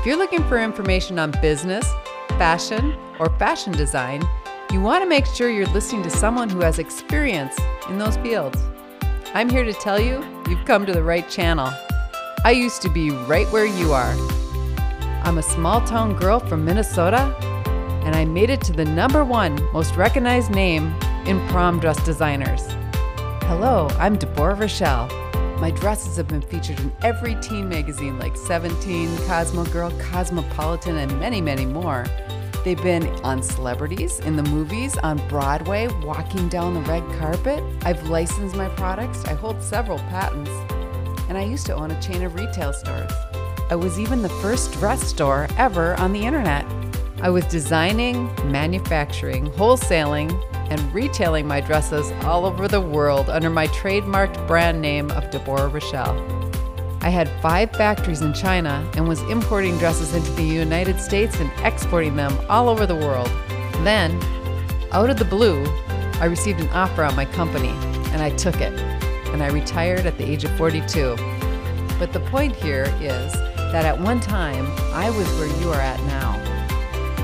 If you're looking for information on business, fashion, or fashion design, you want to make sure you're listening to someone who has experience in those fields. I'm here to tell you you've come to the right channel. I used to be right where you are. I'm a small town girl from Minnesota, and I made it to the number one most recognized name in prom dress designers. Hello, I'm Debora Rachelle. My dresses have been featured in every teen magazine like 17, Cosmo Girl, Cosmopolitan, and many, many more. They've been on celebrities, in the movies, on Broadway, walking down the red carpet. I've licensed my products. I hold several patents. And I used to own a chain of retail stores. I was even the first dress store ever on the internet. I was designing, manufacturing, wholesaling, and retailing my dresses all over the world under my trademarked brand name of Debora Rachelle. I had five factories in China and was importing dresses into the United States and exporting them all over the world. Then, out of the blue, I received an offer on my company and I took it. And I retired at the age of 42. But the point here is that at one time, I was where you are at now.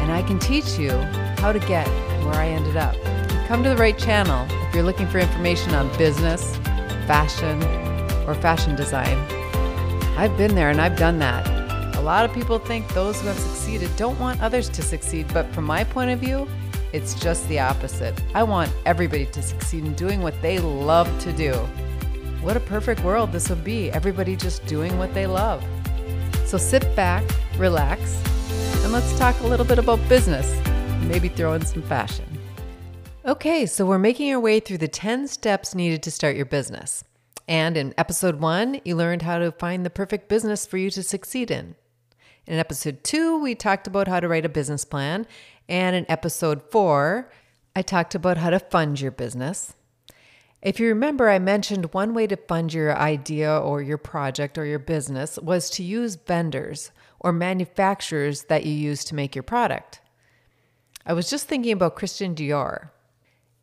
And I can teach you how to get where I ended up come to the right channel if you're looking for information on business, fashion, or fashion design. I've been there and I've done that. A lot of people think those who have succeeded don't want others to succeed, but from my point of view, it's just the opposite. I want everybody to succeed in doing what they love to do. What a perfect world this would be, everybody just doing what they love. So sit back, relax, and let's talk a little bit about business, maybe throw in some fashion. Okay, so we're making our way through the 10 steps needed to start your business. And in episode one, you learned how to find the perfect business for you to succeed in. In episode two, we talked about how to write a business plan. And in episode four, I talked about how to fund your business. If you remember, I mentioned one way to fund your idea or your project or your business was to use vendors or manufacturers that you use to make your product. I was just thinking about Christian Dior.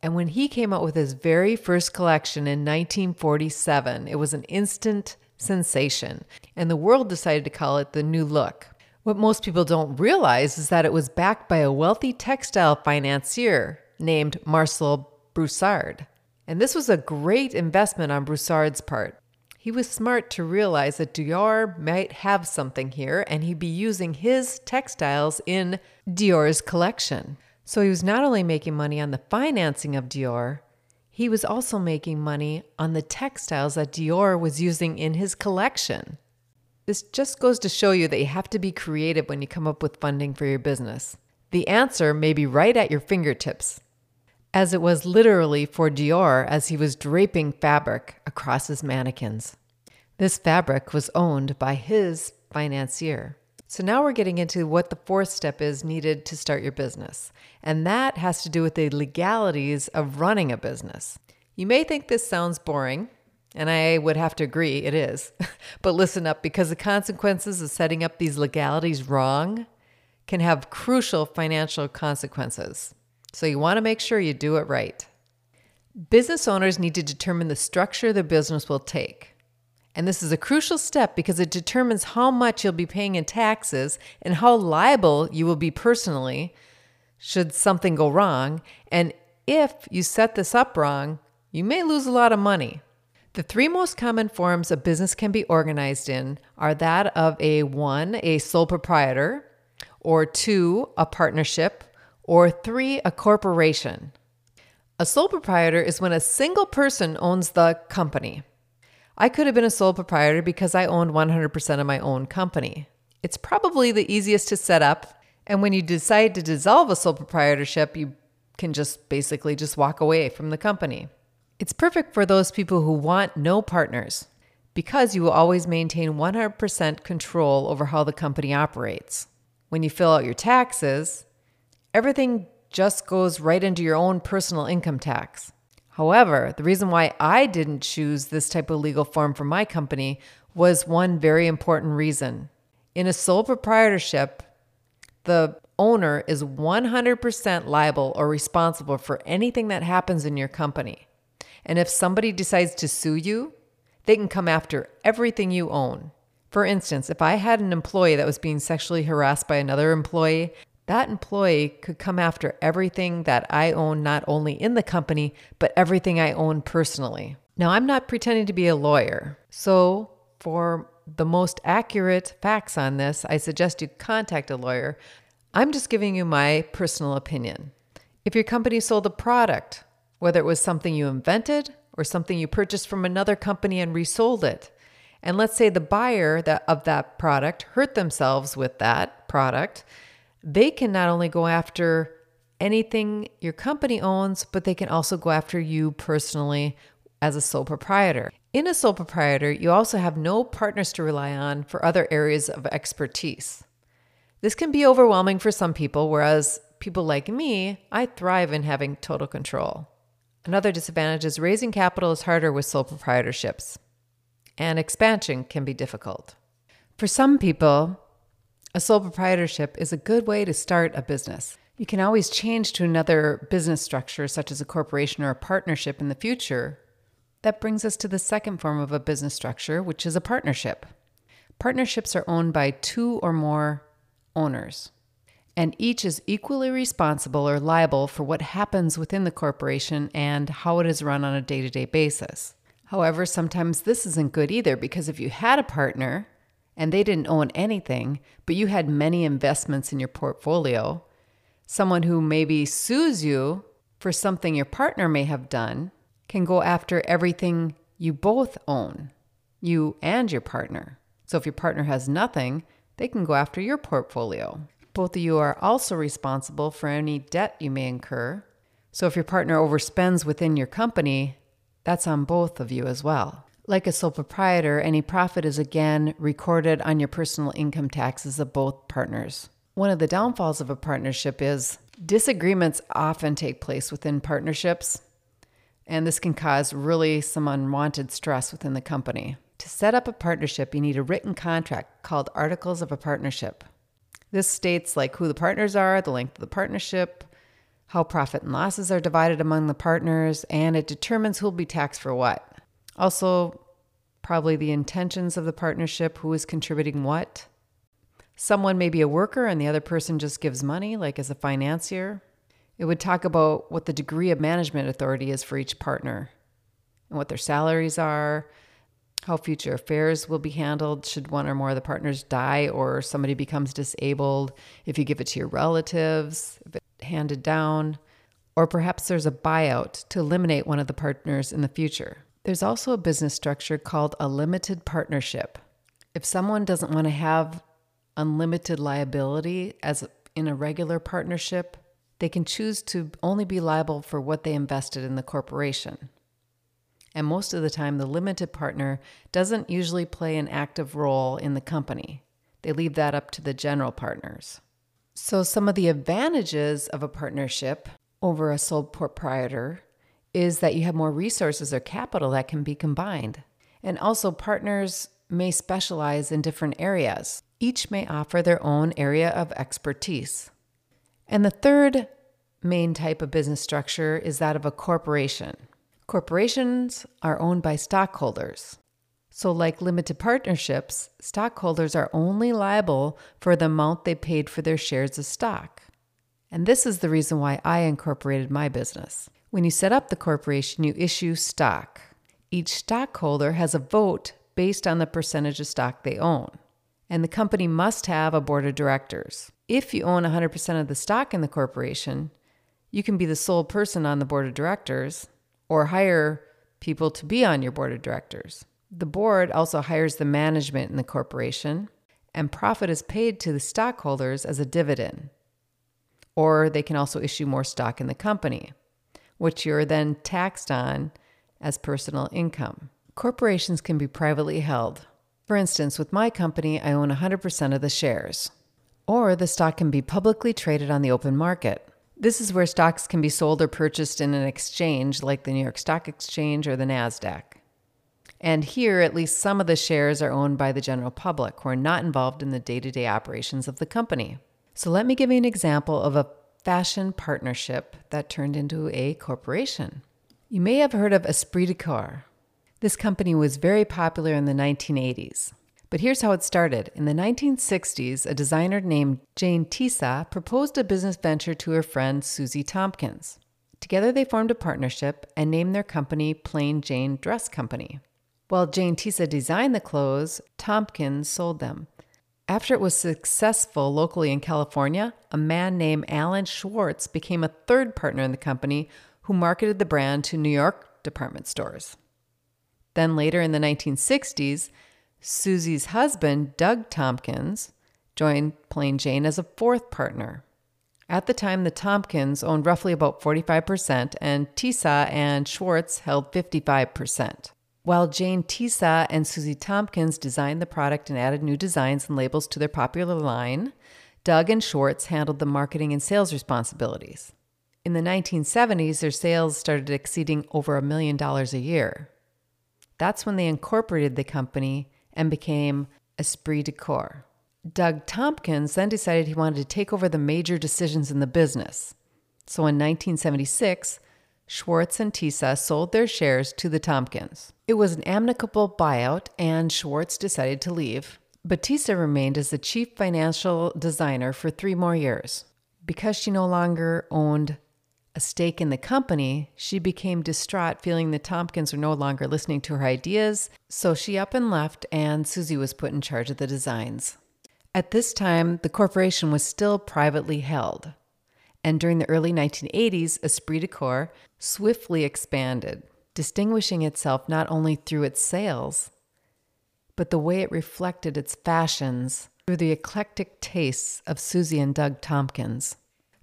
And when he came out with his very first collection in 1947, it was an instant sensation, and the world decided to call it the New Look. What most people don't realize is that it was backed by a wealthy textile financier named Marcel Boussac. And this was a great investment on Boussac's part. He was smart to realize that Dior might have something here and he'd be using his textiles in Dior's collection. So he was not only making money on the financing of Dior, he was also making money on the textiles that Dior was using in his collection. This just goes to show you that you have to be creative when you come up with funding for your business. The answer may be right at your fingertips, as it was literally for Dior as he was draping fabric across his mannequins. This fabric was owned by his financier. So now we're getting into what the fourth step is needed to start your business. And that has to do with the legalities of running a business. You may think this sounds boring, and I would have to agree it is. but listen up because the consequences of setting up these legalities wrong can have crucial financial consequences. So you want to make sure you do it right. Business owners need to determine the structure their business will take. And this is a crucial step because it determines how much you'll be paying in taxes and how liable you will be personally should something go wrong. And if you set this up wrong, you may lose a lot of money. The three most common forms a business can be organized in are that of a one, a sole proprietor, or two, a partnership, or three, a corporation. A sole proprietor is when a single person owns the company. I could have been a sole proprietor because I owned 100% of my own company. It's probably the easiest to set up. And when you decide to dissolve a sole proprietorship, you can just basically just walk away from the company. It's perfect for those people who want no partners because you will always maintain 100% control over how the company operates. When you fill out your taxes, everything just goes right into your own personal income tax. However, the reason why I didn't choose this type of legal form for my company was one very important reason. In a sole proprietorship, the owner is 100% liable or responsible for anything that happens in your company. And if somebody decides to sue you, they can come after everything you own. For instance, if I had an employee that was being sexually harassed by another employee, that employee could come after everything that I own, not only in the company, but everything I own personally. Now, I'm not pretending to be a lawyer. So, for the most accurate facts on this, I suggest you contact a lawyer. I'm just giving you my personal opinion. If your company sold a product, whether it was something you invented or something you purchased from another company and resold it, and let's say the buyer that, of that product hurt themselves with that product, they can not only go after anything your company owns, but they can also go after you personally as a sole proprietor. In a sole proprietor, you also have no partners to rely on for other areas of expertise. This can be overwhelming for some people, whereas people like me, I thrive in having total control. Another disadvantage is raising capital is harder with sole proprietorships and expansion can be difficult. For some people, a sole proprietorship is a good way to start a business. You can always change to another business structure, such as a corporation or a partnership in the future. That brings us to the second form of a business structure, which is a partnership. Partnerships are owned by two or more owners, and each is equally responsible or liable for what happens within the corporation and how it is run on a day to day basis. However, sometimes this isn't good either because if you had a partner and they didn't own anything, but you had many investments in your portfolio, someone who maybe sues you for something your partner may have done can go after everything you both own, you and your partner. So if your partner has nothing, they can go after your portfolio. Both of you are also responsible for any debt you may incur. So if your partner overspends within your company, that's on both of you as well. Like a sole proprietor, any profit is again recorded on your personal income taxes of both partners. One of the downfalls of a partnership is disagreements often take place within partnerships, and this can cause really some unwanted stress within the company. To set up a partnership, you need a written contract called Articles of a Partnership. This states like who the partners are, the length of the partnership, how profit and losses are divided among the partners, and it determines who'll be taxed for what. Also, probably the intentions of the partnership, who is contributing what. Someone may be a worker and the other person just gives money, like as a financier. It would talk about what the degree of management authority is for each partner and what their salaries are, how future affairs will be handled should one or more of the partners die or somebody becomes disabled, if you give it to your relatives, if it's handed down, or perhaps there's a buyout to eliminate one of the partners in the future. There's also a business structure called a limited partnership. If someone doesn't want to have unlimited liability as in a regular partnership, they can choose to only be liable for what they invested in the corporation. And most of the time, the limited partner doesn't usually play an active role in the company. They leave that up to the general partners. So, some of the advantages of a partnership over a sole proprietor is that you have more resources or capital that can be combined. And also, partners may specialize in different areas. Each may offer their own area of expertise. And the third main type of business structure is that of a corporation. Corporations are owned by stockholders. So, like limited partnerships, stockholders are only liable for the amount they paid for their shares of stock. And this is the reason why I incorporated my business. When you set up the corporation, you issue stock. Each stockholder has a vote based on the percentage of stock they own. And the company must have a board of directors. If you own 100% of the stock in the corporation, you can be the sole person on the board of directors or hire people to be on your board of directors. The board also hires the management in the corporation, and profit is paid to the stockholders as a dividend. Or they can also issue more stock in the company, which you're then taxed on as personal income. Corporations can be privately held. For instance, with my company, I own 100% of the shares. Or the stock can be publicly traded on the open market. This is where stocks can be sold or purchased in an exchange like the New York Stock Exchange or the NASDAQ. And here, at least some of the shares are owned by the general public who are not involved in the day to day operations of the company. So, let me give you an example of a fashion partnership that turned into a corporation. You may have heard of Esprit de Corps. This company was very popular in the 1980s. But here's how it started. In the 1960s, a designer named Jane Tisa proposed a business venture to her friend Susie Tompkins. Together, they formed a partnership and named their company Plain Jane Dress Company. While Jane Tisa designed the clothes, Tompkins sold them. After it was successful locally in California, a man named Alan Schwartz became a third partner in the company who marketed the brand to New York department stores. Then later in the 1960s, Susie's husband, Doug Tompkins, joined Plain Jane as a fourth partner. At the time, the Tompkins owned roughly about 45%, and Tisa and Schwartz held 55%. While Jane Tisa and Susie Tompkins designed the product and added new designs and labels to their popular line, Doug and Schwartz handled the marketing and sales responsibilities. In the 1970s, their sales started exceeding over a million dollars a year. That's when they incorporated the company and became Esprit de Corps. Doug Tompkins then decided he wanted to take over the major decisions in the business. So in 1976, Schwartz and Tisa sold their shares to the Tompkins. It was an amicable buyout, and Schwartz decided to leave. But Tisa remained as the chief financial designer for three more years. Because she no longer owned a stake in the company, she became distraught, feeling the Tompkins were no longer listening to her ideas. So she up and left, and Susie was put in charge of the designs. At this time, the corporation was still privately held. And during the early 1980s, Esprit de Corps swiftly expanded, distinguishing itself not only through its sales, but the way it reflected its fashions through the eclectic tastes of Susie and Doug Tompkins.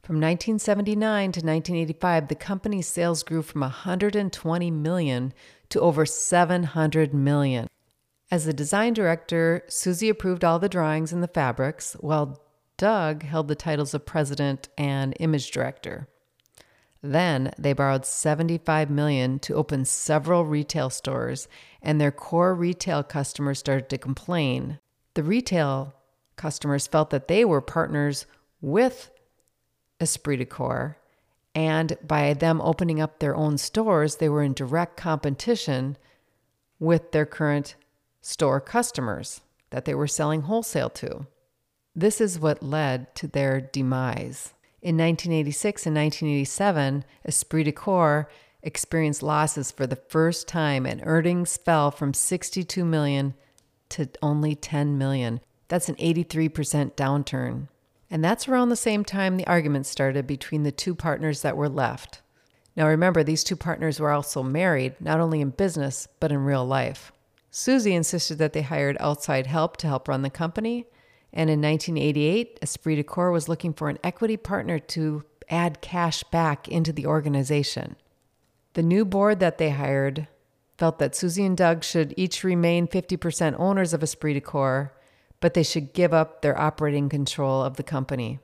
From 1979 to 1985, the company's sales grew from 120 million to over 700 million. As the design director, Susie approved all the drawings and the fabrics, while Doug held the titles of president and image director. Then they borrowed 75 million to open several retail stores and their core retail customers started to complain. The retail customers felt that they were partners with Esprit de Corps and by them opening up their own stores, they were in direct competition with their current store customers that they were selling wholesale to. This is what led to their demise. In 1986 and 1987, Esprit de Corps experienced losses for the first time and earnings fell from 62 million to only 10 million. That's an 83% downturn. And that's around the same time the argument started between the two partners that were left. Now remember, these two partners were also married, not only in business, but in real life. Susie insisted that they hired outside help to help run the company, and in 1988, Esprit de Corps was looking for an equity partner to add cash back into the organization. The new board that they hired felt that Susie and Doug should each remain 50% owners of Esprit de Corps, but they should give up their operating control of the company.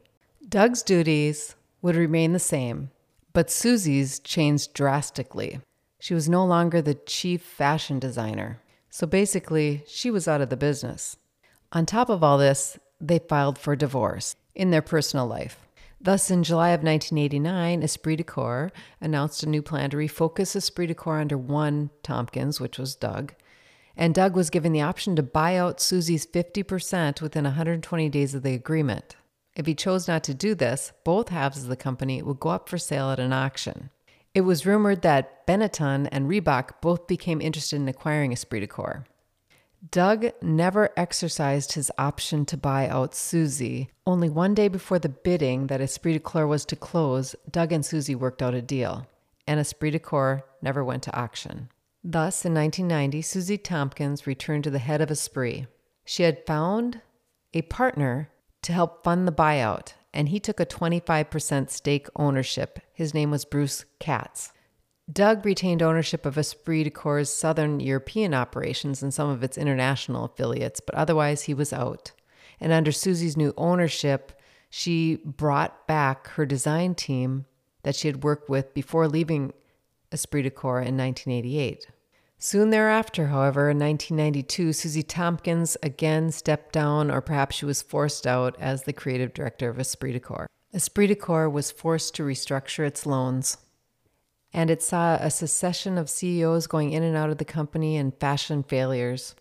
Doug's duties would remain the same, but Susie's changed drastically. She was no longer the chief fashion designer. So basically, she was out of the business. On top of all this, they filed for divorce in their personal life. Thus, in July of 1989, Esprit de Corps announced a new plan to refocus Esprit de Corps under one Tompkins, which was Doug. And Doug was given the option to buy out Susie's 50% within 120 days of the agreement. If he chose not to do this, both halves of the company would go up for sale at an auction. It was rumored that Benetton and Reebok both became interested in acquiring Esprit de Corps. Doug never exercised his option to buy out Susie. Only one day before the bidding that Esprit de Corps was to close, Doug and Susie worked out a deal, and Esprit de Corps never went to auction. Thus, in 1990, Susie Tompkins returned to the head of Esprit. She had found a partner to help fund the buyout, and he took a 25% stake ownership. His name was Bruce Katz. Doug retained ownership of Esprit de Corps' southern European operations and some of its international affiliates, but otherwise he was out. And under Susie's new ownership, she brought back her design team that she had worked with before leaving Esprit de Corps in 1988. Soon thereafter, however, in 1992, Susie Tompkins again stepped down, or perhaps she was forced out as the creative director of Esprit de Corps. Esprit de Corps was forced to restructure its loans and it saw a succession of CEOs going in and out of the company and fashion failures.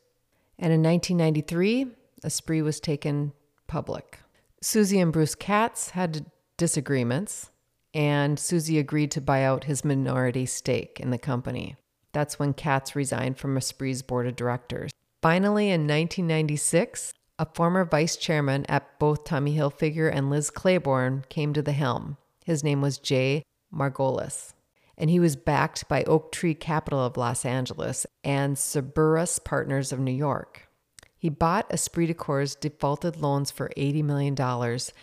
And in 1993, Esprit was taken public. Susie and Bruce Katz had disagreements, and Susie agreed to buy out his minority stake in the company. That's when Katz resigned from Esprit's board of directors. Finally, in 1996, a former vice chairman at both Tommy Hilfiger and Liz Claiborne came to the helm. His name was Jay Margolis, and he was backed by Oaktree Capital of Los Angeles and Cerberus Partners of New York. He bought Esprit de Corps' defaulted loans for $80 million,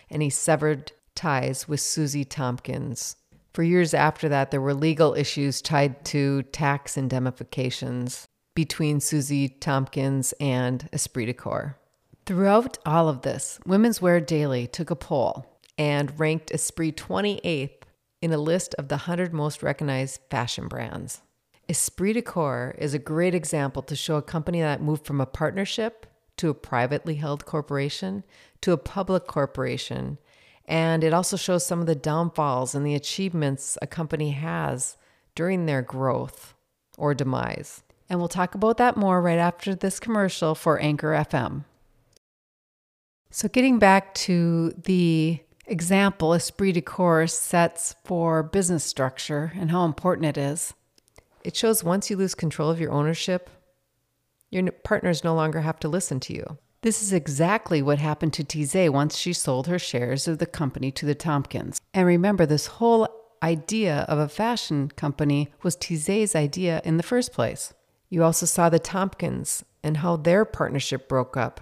and he severed ties with Susie Tompkins. For years after that, there were legal issues tied to tax indemnifications between Susie Tompkins and Esprit de Corps. Throughout all of this, Women's Wear Daily took a poll and ranked Esprit 28th in a list of the 100 most recognized fashion brands. Esprit de Corps is a great example to show a company that moved from a partnership to a privately held corporation to a public corporation. And it also shows some of the downfalls and the achievements a company has during their growth or demise. And we'll talk about that more right after this commercial for Anchor FM. So, getting back to the example Esprit de Corps sets for business structure and how important it is, it shows once you lose control of your ownership, your partners no longer have to listen to you. This is exactly what happened to Tise once she sold her shares of the company to the Tompkins. And remember, this whole idea of a fashion company was Tise's idea in the first place. You also saw the Tompkins and how their partnership broke up,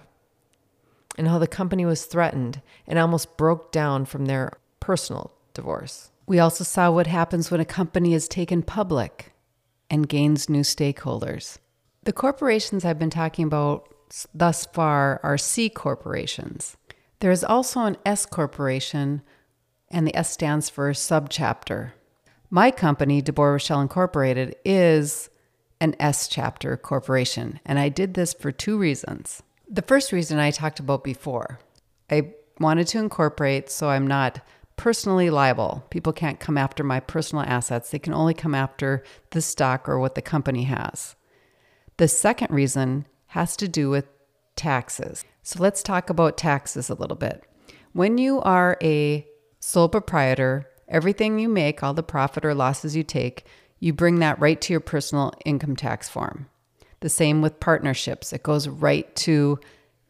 and how the company was threatened and almost broke down from their personal divorce. We also saw what happens when a company is taken public and gains new stakeholders. The corporations I've been talking about thus far are C corporations. There is also an S corporation, and the S stands for subchapter. My company, Debora Rachelle Incorporated, is an S chapter corporation, and I did this for two reasons. The first reason I talked about before I wanted to incorporate so I'm not personally liable. People can't come after my personal assets, they can only come after the stock or what the company has. The second reason has to do with taxes. So let's talk about taxes a little bit. When you are a sole proprietor, everything you make, all the profit or losses you take, you bring that right to your personal income tax form. The same with partnerships, it goes right to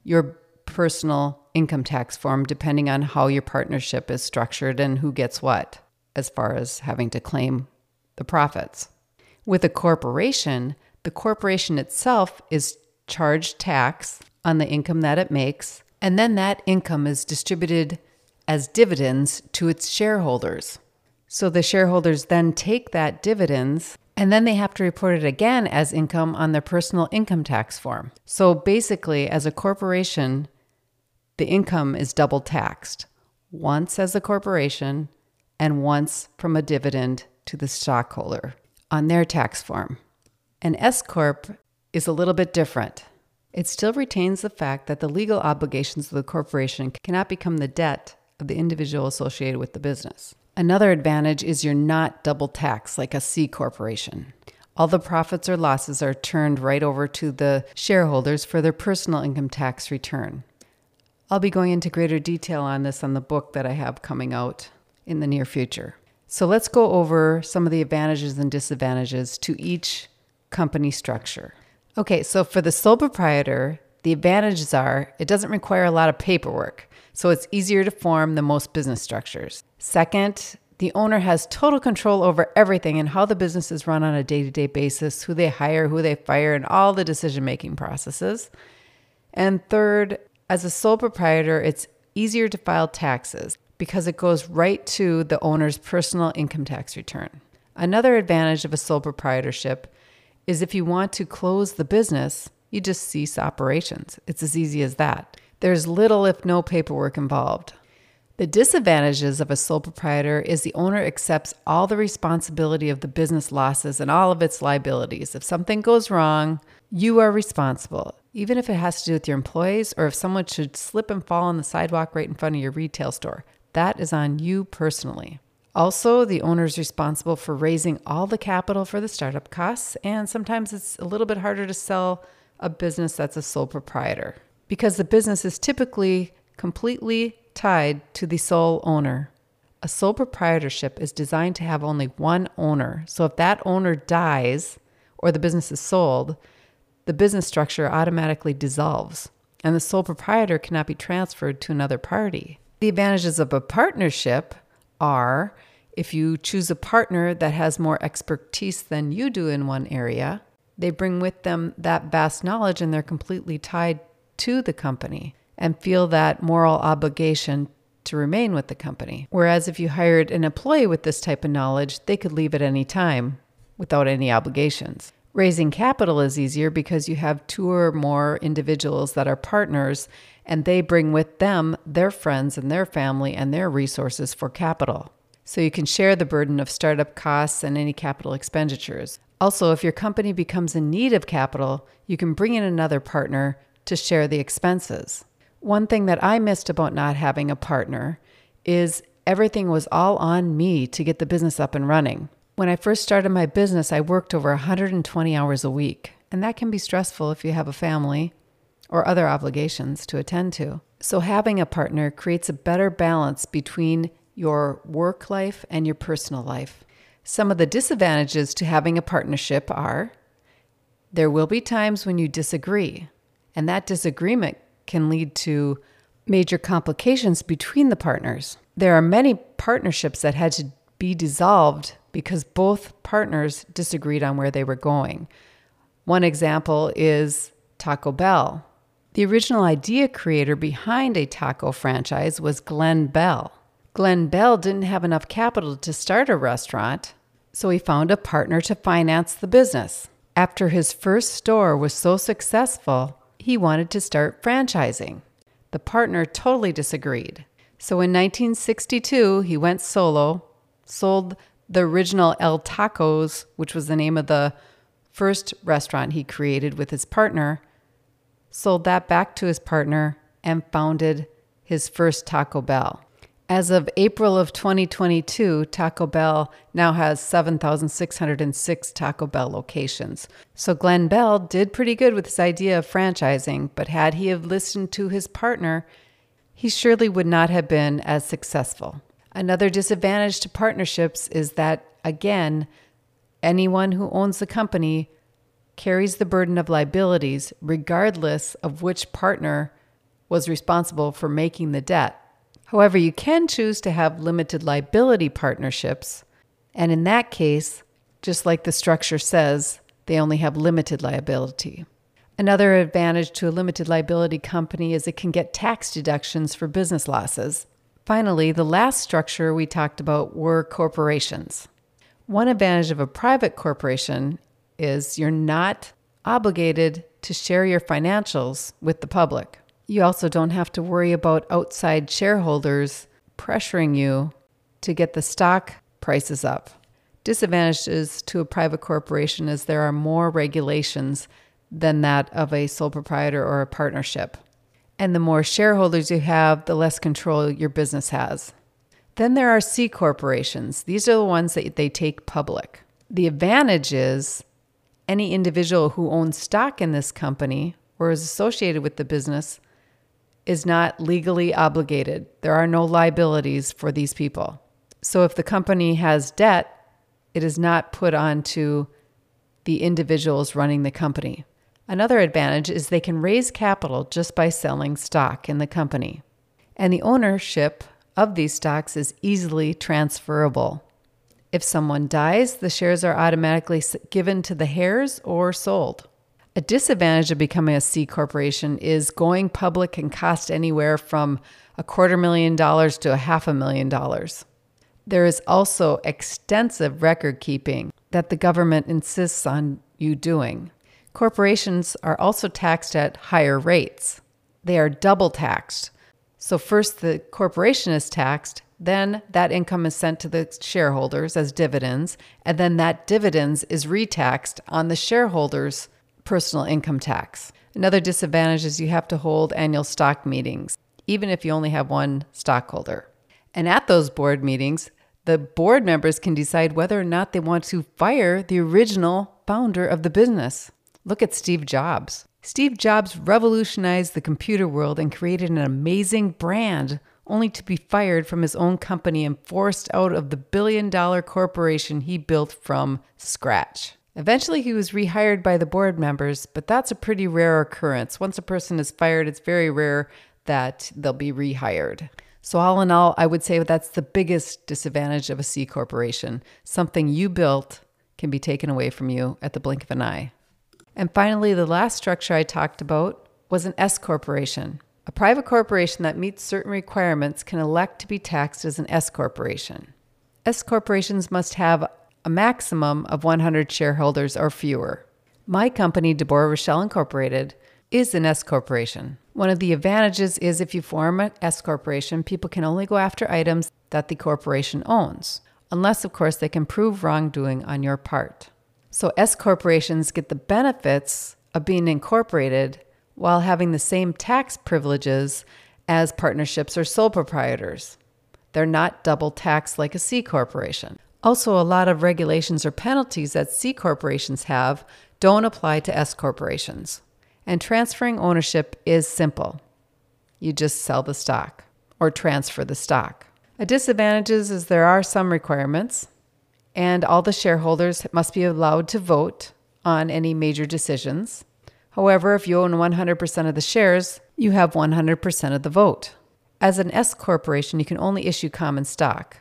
your personal income tax form, depending on how your partnership is structured and who gets what, as far as having to claim the profits. With a corporation, the corporation itself is charged tax on the income that it makes, and then that income is distributed as dividends to its shareholders. So the shareholders then take that dividends and then they have to report it again as income on their personal income tax form. So basically, as a corporation, the income is double taxed once as a corporation and once from a dividend to the stockholder on their tax form. An S Corp is a little bit different. It still retains the fact that the legal obligations of the corporation cannot become the debt of the individual associated with the business. Another advantage is you're not double taxed like a C corporation. All the profits or losses are turned right over to the shareholders for their personal income tax return. I'll be going into greater detail on this on the book that I have coming out in the near future. So let's go over some of the advantages and disadvantages to each company structure. Okay, so for the sole proprietor, the advantages are it doesn't require a lot of paperwork, so it's easier to form than most business structures. Second, the owner has total control over everything and how the business is run on a day to day basis, who they hire, who they fire, and all the decision making processes. And third, as a sole proprietor, it's easier to file taxes because it goes right to the owner's personal income tax return. Another advantage of a sole proprietorship is if you want to close the business, you just cease operations. It's as easy as that. There's little, if no, paperwork involved. The disadvantages of a sole proprietor is the owner accepts all the responsibility of the business losses and all of its liabilities. If something goes wrong, you are responsible, even if it has to do with your employees or if someone should slip and fall on the sidewalk right in front of your retail store. That is on you personally. Also, the owner is responsible for raising all the capital for the startup costs, and sometimes it's a little bit harder to sell a business that's a sole proprietor because the business is typically completely tied to the sole owner. A sole proprietorship is designed to have only one owner. So if that owner dies or the business is sold, the business structure automatically dissolves and the sole proprietor cannot be transferred to another party. The advantages of a partnership are if you choose a partner that has more expertise than you do in one area, they bring with them that vast knowledge and they're completely tied to the company and feel that moral obligation to remain with the company. Whereas if you hired an employee with this type of knowledge, they could leave at any time without any obligations. Raising capital is easier because you have two or more individuals that are partners and they bring with them their friends and their family and their resources for capital. So you can share the burden of startup costs and any capital expenditures. Also, if your company becomes in need of capital, you can bring in another partner to share the expenses. One thing that I missed about not having a partner is everything was all on me to get the business up and running. When I first started my business, I worked over 120 hours a week, and that can be stressful if you have a family or other obligations to attend to. So, having a partner creates a better balance between your work life and your personal life. Some of the disadvantages to having a partnership are there will be times when you disagree, and that disagreement can lead to major complications between the partners. There are many partnerships that had to be dissolved because both partners disagreed on where they were going. One example is Taco Bell. The original idea creator behind a taco franchise was Glenn Bell. Glenn Bell didn't have enough capital to start a restaurant, so he found a partner to finance the business. After his first store was so successful, he wanted to start franchising. The partner totally disagreed. So in 1962, he went solo, sold the original El Tacos, which was the name of the first restaurant he created with his partner, sold that back to his partner, and founded his first Taco Bell. As of April of 2022, Taco Bell now has 7,606 Taco Bell locations. So Glenn Bell did pretty good with his idea of franchising, but had he have listened to his partner, he surely would not have been as successful. Another disadvantage to partnerships is that, again, anyone who owns the company carries the burden of liabilities regardless of which partner was responsible for making the debt. However, you can choose to have limited liability partnerships. And in that case, just like the structure says, they only have limited liability. Another advantage to a limited liability company is it can get tax deductions for business losses. Finally, the last structure we talked about were corporations. One advantage of a private corporation is you're not obligated to share your financials with the public. You also don't have to worry about outside shareholders pressuring you to get the stock prices up. Disadvantages to a private corporation is there are more regulations than that of a sole proprietor or a partnership. And the more shareholders you have, the less control your business has. Then there are C corporations. These are the ones that they take public. The advantage is any individual who owns stock in this company or is associated with the business is not legally obligated. There are no liabilities for these people. So if the company has debt, it is not put onto the individuals running the company. Another advantage is they can raise capital just by selling stock in the company. And the ownership of these stocks is easily transferable. If someone dies, the shares are automatically given to the heirs or sold. A disadvantage of becoming a C corporation is going public can cost anywhere from a quarter million dollars to a half a million dollars. There is also extensive record keeping that the government insists on you doing. Corporations are also taxed at higher rates. They are double taxed. So, first the corporation is taxed, then that income is sent to the shareholders as dividends, and then that dividends is retaxed on the shareholders' personal income tax. Another disadvantage is you have to hold annual stock meetings, even if you only have one stockholder. And at those board meetings, the board members can decide whether or not they want to fire the original founder of the business. Look at Steve Jobs. Steve Jobs revolutionized the computer world and created an amazing brand, only to be fired from his own company and forced out of the billion dollar corporation he built from scratch. Eventually, he was rehired by the board members, but that's a pretty rare occurrence. Once a person is fired, it's very rare that they'll be rehired. So, all in all, I would say that's the biggest disadvantage of a C corporation. Something you built can be taken away from you at the blink of an eye. And finally, the last structure I talked about was an S corporation. A private corporation that meets certain requirements can elect to be taxed as an S corporation. S corporations must have a maximum of 100 shareholders or fewer. My company, Debora Rachelle Incorporated, is an S corporation. One of the advantages is if you form an S corporation, people can only go after items that the corporation owns, unless, of course, they can prove wrongdoing on your part. So S corporations get the benefits of being incorporated while having the same tax privileges as partnerships or sole proprietors. They're not double taxed like a C corporation. Also, a lot of regulations or penalties that C corporations have don't apply to S corporations. And transferring ownership is simple. You just sell the stock or transfer the stock. A disadvantage is there are some requirements and all the shareholders must be allowed to vote on any major decisions. However, if you own 100% of the shares, you have 100% of the vote. As an S corporation, you can only issue common stock,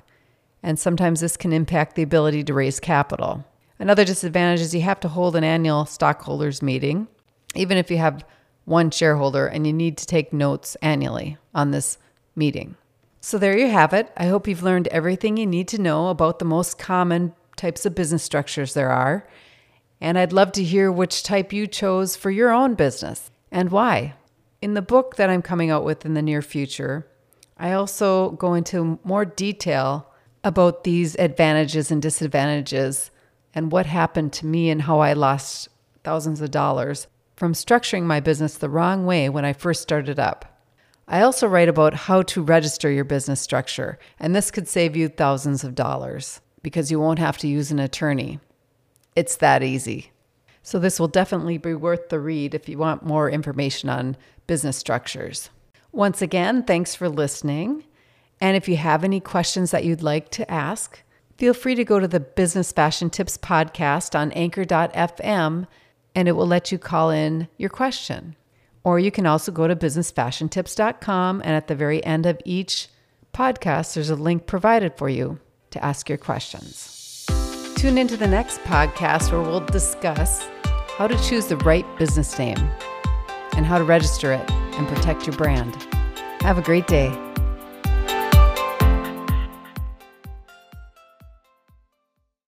and sometimes this can impact the ability to raise capital. Another disadvantage is you have to hold an annual stockholders meeting, even if you have one shareholder and you need to take notes annually on this meeting. So there you have it. I hope you've learned everything you need to know about the most common types of business structures there are. And I'd love to hear which type you chose for your own business and why. In the book that I'm coming out with in the near future, I also go into more detail about these advantages and disadvantages and what happened to me and how I lost thousands of dollars from structuring my business the wrong way when I first started up. I also write about how to register your business structure, and this could save you thousands of dollars because you won't have to use an attorney. It's that easy. So, this will definitely be worth the read if you want more information on business structures. Once again, thanks for listening. And if you have any questions that you'd like to ask, feel free to go to the Business Fashion Tips podcast on anchor.fm and it will let you call in your question. Or you can also go to businessfashiontips.com, and at the very end of each podcast, there's a link provided for you to ask your questions. Tune into the next podcast where we'll discuss how to choose the right business name and how to register it and protect your brand. Have a great day.